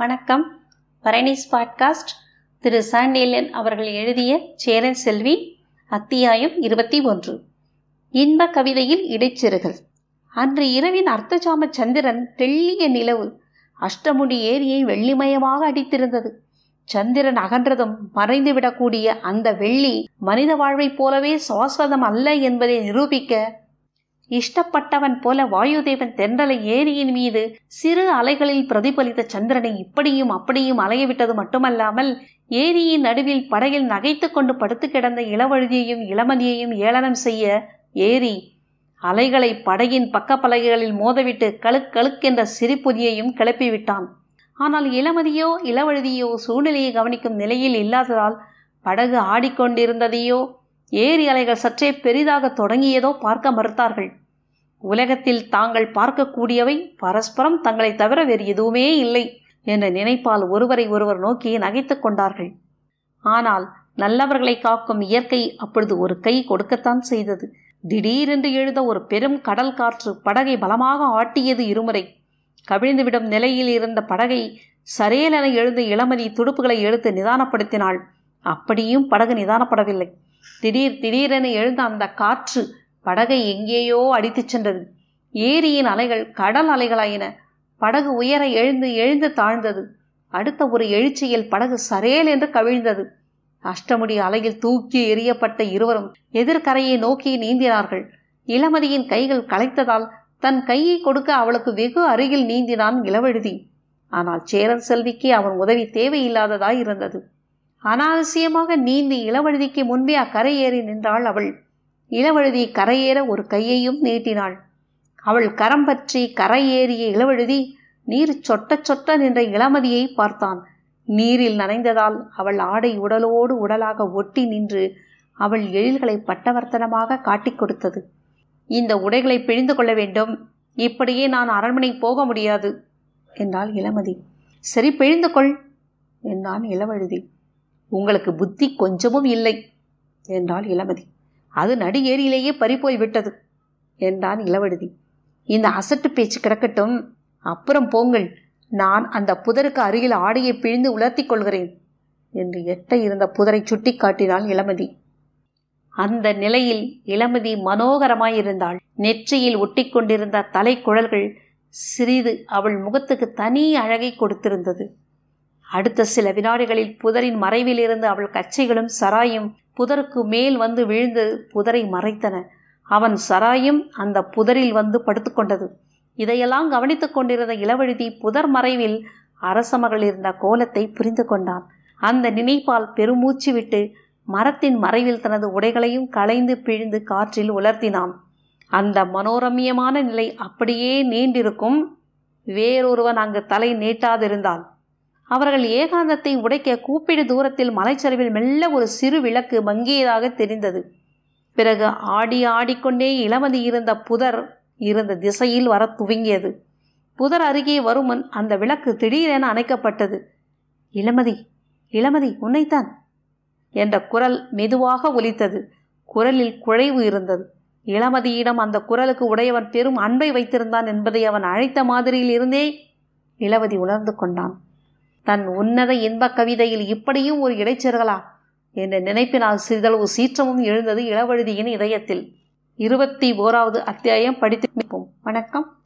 வணக்கம். பரணிஸ் பாட்காஸ்ட் திரு சாண்டேலன் அவர்கள் எழுதிய சேரன் செல்வி அத்தியாயம் இருபத்தி ஒன்று. இன்ப கவிதையில் இடைச்சிறுகள். அன்று இரவின் அர்த்தஜாம சந்திரன் தெள்ளிய நிலவு அஷ்டமுடி ஏரியை வெள்ளிமயமாக அடித்திருந்தது. சந்திரன் அகன்றதும் மறைந்துவிடக்கூடிய அந்த வெள்ளி மனித வாழ்வைப் போலவே சுவாசதம் அல்ல என்பதை நிரூபிக்க இஷ்டப்பட்டவன் போல வாயுதேவன் தென்றலை ஏரியின் மீது சிறு அலைகளில் பிரதிபலித்த சந்திரனை இப்படியும் அப்படியும் அலையவிட்டது மட்டுமல்லாமல் ஏரியின் நடுவில் படகில் நகைத்து கொண்டு படுத்து கிடந்த இளவழுதியையும் இளமதியையும் ஏளனம் செய்ய ஏரி அலைகளை படகின் பக்கப்பலகைகளில் மோதவிட்டு கழுக் கழுக்கென்ற சிரிப்புதியையும் கிளப்பிவிட்டான். ஆனால் இளமதியோ இளவழுதியோ சூழ்நிலையை கவனிக்கும் நிலையில் இல்லாததால் படகு ஆடிக்கொண்டிருந்ததையோ ஏரி அலைகள் சற்றே பெரிதாக தொடங்கியதோ பார்க்க மறுத்தார்கள். உலகத்தில் தாங்கள் பார்க்கக்கூடியவை பரஸ்பரம் தங்களை தவிர வேறு எதுவுமே இல்லை என்ற நினைப்பால் ஒருவரை ஒருவர் நோக்கி நகைத்துக் கொண்டார்கள். ஆனால் நல்லவர்களை காக்கும் இயற்கை அப்பொழுது ஒரு கை கொடுக்கத்தான் செய்தது. திடீரென்று எழுத ஒரு பெரும் கடல் காற்று படகை பலமாக ஆட்டியது இருமுறை. கவிழ்ந்துவிடும் நிலையில் இருந்த படகை சரேலென எழுந்த இளமதி துடுப்புகளை எடுத்து நிதானப்படுத்தினாள். அப்படியும் படகு நிதானப்படவில்லை. திடீர் திடீரென எழுந்த அந்த காற்று படகை எங்கேயோ அடித்துச் சென்றது. ஏரியின் அலைகள் கடல் அலைகளாயின. படகு உயர எழுந்து எழுந்து தாழ்ந்தது. அடுத்த ஒரு எழுச்சியில் படகு சரேல் என்று கவிழ்ந்தது. அஷ்டமுடி அலையில் தூக்கி எறியப்பட்ட இருவரும் எதிர்கரையை நோக்கி நீந்தினார்கள். இளமதியின் கைகள் களைத்ததால் தன் கையை கொடுக்க அவளுக்கு வெகு அருகில் நீந்தினான் இளவழுதி. ஆனால் சேரன் செல்விக்கு அவன் உதவி தேவையில்லாததாய் இருந்தது அனாவசியமாக நீந்தி இளவழுதிக்கு முன்பே அக்கரை ஏறி நின்றாள் அவள். இளவழுதி கரையேற ஒரு கையையும் நீட்டினாள். அவள் கரம் பற்றி கரையேறிய இளவழுதி நீர் சொட்ட சொட்ட நின்ற இளமதியை பார்த்தான். நீரில் நனைந்ததால் அவள் ஆடை உடலோடு உடலாக ஒட்டி நின்று அவள் எழில்களை பட்டவர்த்தனமாக காட்டிக் கொடுத்தது. இந்த உடைகளை பிழிந்து கொள்ள வேண்டும். இப்படியே நான் அரண்மனை போக முடியாது என்றாள் இளமதி. சரி பிழிந்து கொள் என்றான் இளவழுதி. உங்களுக்கு புத்தி கொஞ்சமும் இல்லை என்றாள் இளமதி. அது நடு ஏரியிலேயே பறிப்போய் விட்டது என்றான் இளவழுதி இந்த அசட்டு பேச்சு கிடக்கட்டும். அப்புறம் போங்கள். நான் அந்த புதருக்கு அருகில் ஆடையை பிழிந்து உலர்த்தி கொள்கிறேன் என்று எட்ட இருந்த புதரை சுட்டி காட்டினாள் இளமதி. அந்த நிலையில் இளமதி மனோகரமாயிருந்தாள். நெற்றியில் ஒட்டிக்கொண்டிருந்த தலைக்குழல்கள் சிறிது அவள் முகத்துக்கு தனி அழகை கொடுத்திருந்தது. அடுத்த சில வினாடிகளில் புதரின் மறைவிலிருந்து அவள் கச்சைகளும் சராயும் புதருக்கு மேல் வந்து விழுந்து புதரை மறைத்தன. அவன் சராயும் அந்த புதரில் வந்து படுத்துக்கொண்டது. இதையெல்லாம் கவனித்துக் கொண்டிருந்த இளவழுதி புதர் மறைவில் அரச மகள் இருந்த கோலத்தை புரிந்து கொண்டான். அந்த நினைப்பால் பெருமூச்சு விட்டு மரத்தின் மறைவில் தனது உடைகளையும் களைந்து பிழிந்து காற்றில் உலர்த்தினான். அந்த மனோரம்யமான நிலை அப்படியே நீண்டிருக்கும். வேறொருவன் அங்கு தலை நீட்டாதிருந்தான். அவர்கள் ஏகாந்தத்தை உடைக்க கூப்பிடு தூரத்தில் மலைச்சரிவில் மெல்ல ஒரு சிறு விளக்கு மங்கியதாக தெரிந்தது. பிறகு ஆடி ஆடிக்கொண்டே இளமதி இருந்த புதர் இருந்த திசையில் வர துவங்கியது. புதர் அருகே வருமுன் அந்த விளக்கு திடீரென அணைக்கப்பட்டது. இளமதி இளமதி உன்னைத்தான் என்ற குரல் மெதுவாக ஒலித்தது. குரலில் குழைவு இருந்தது. இளமதியிடம் அந்த குரலுக்கு உடையவன் பெரும் அன்பை வைத்திருந்தான் என்பதை அவன் அழைத்த மாதிரியில் இருந்தே இளவதி உணர்ந்து கொண்டான். தன் உன்னத இன்பக் கவிதையில் இப்படியும் ஒரு இடைச்சர்களா என்ற நினைப்பினால் சிறிதளவு சீற்றமும் எழுந்தது இளவழுதியின் இதயத்தில். இருபத்தி ஓராவது அத்தியாயம் படித்து வணக்கம்.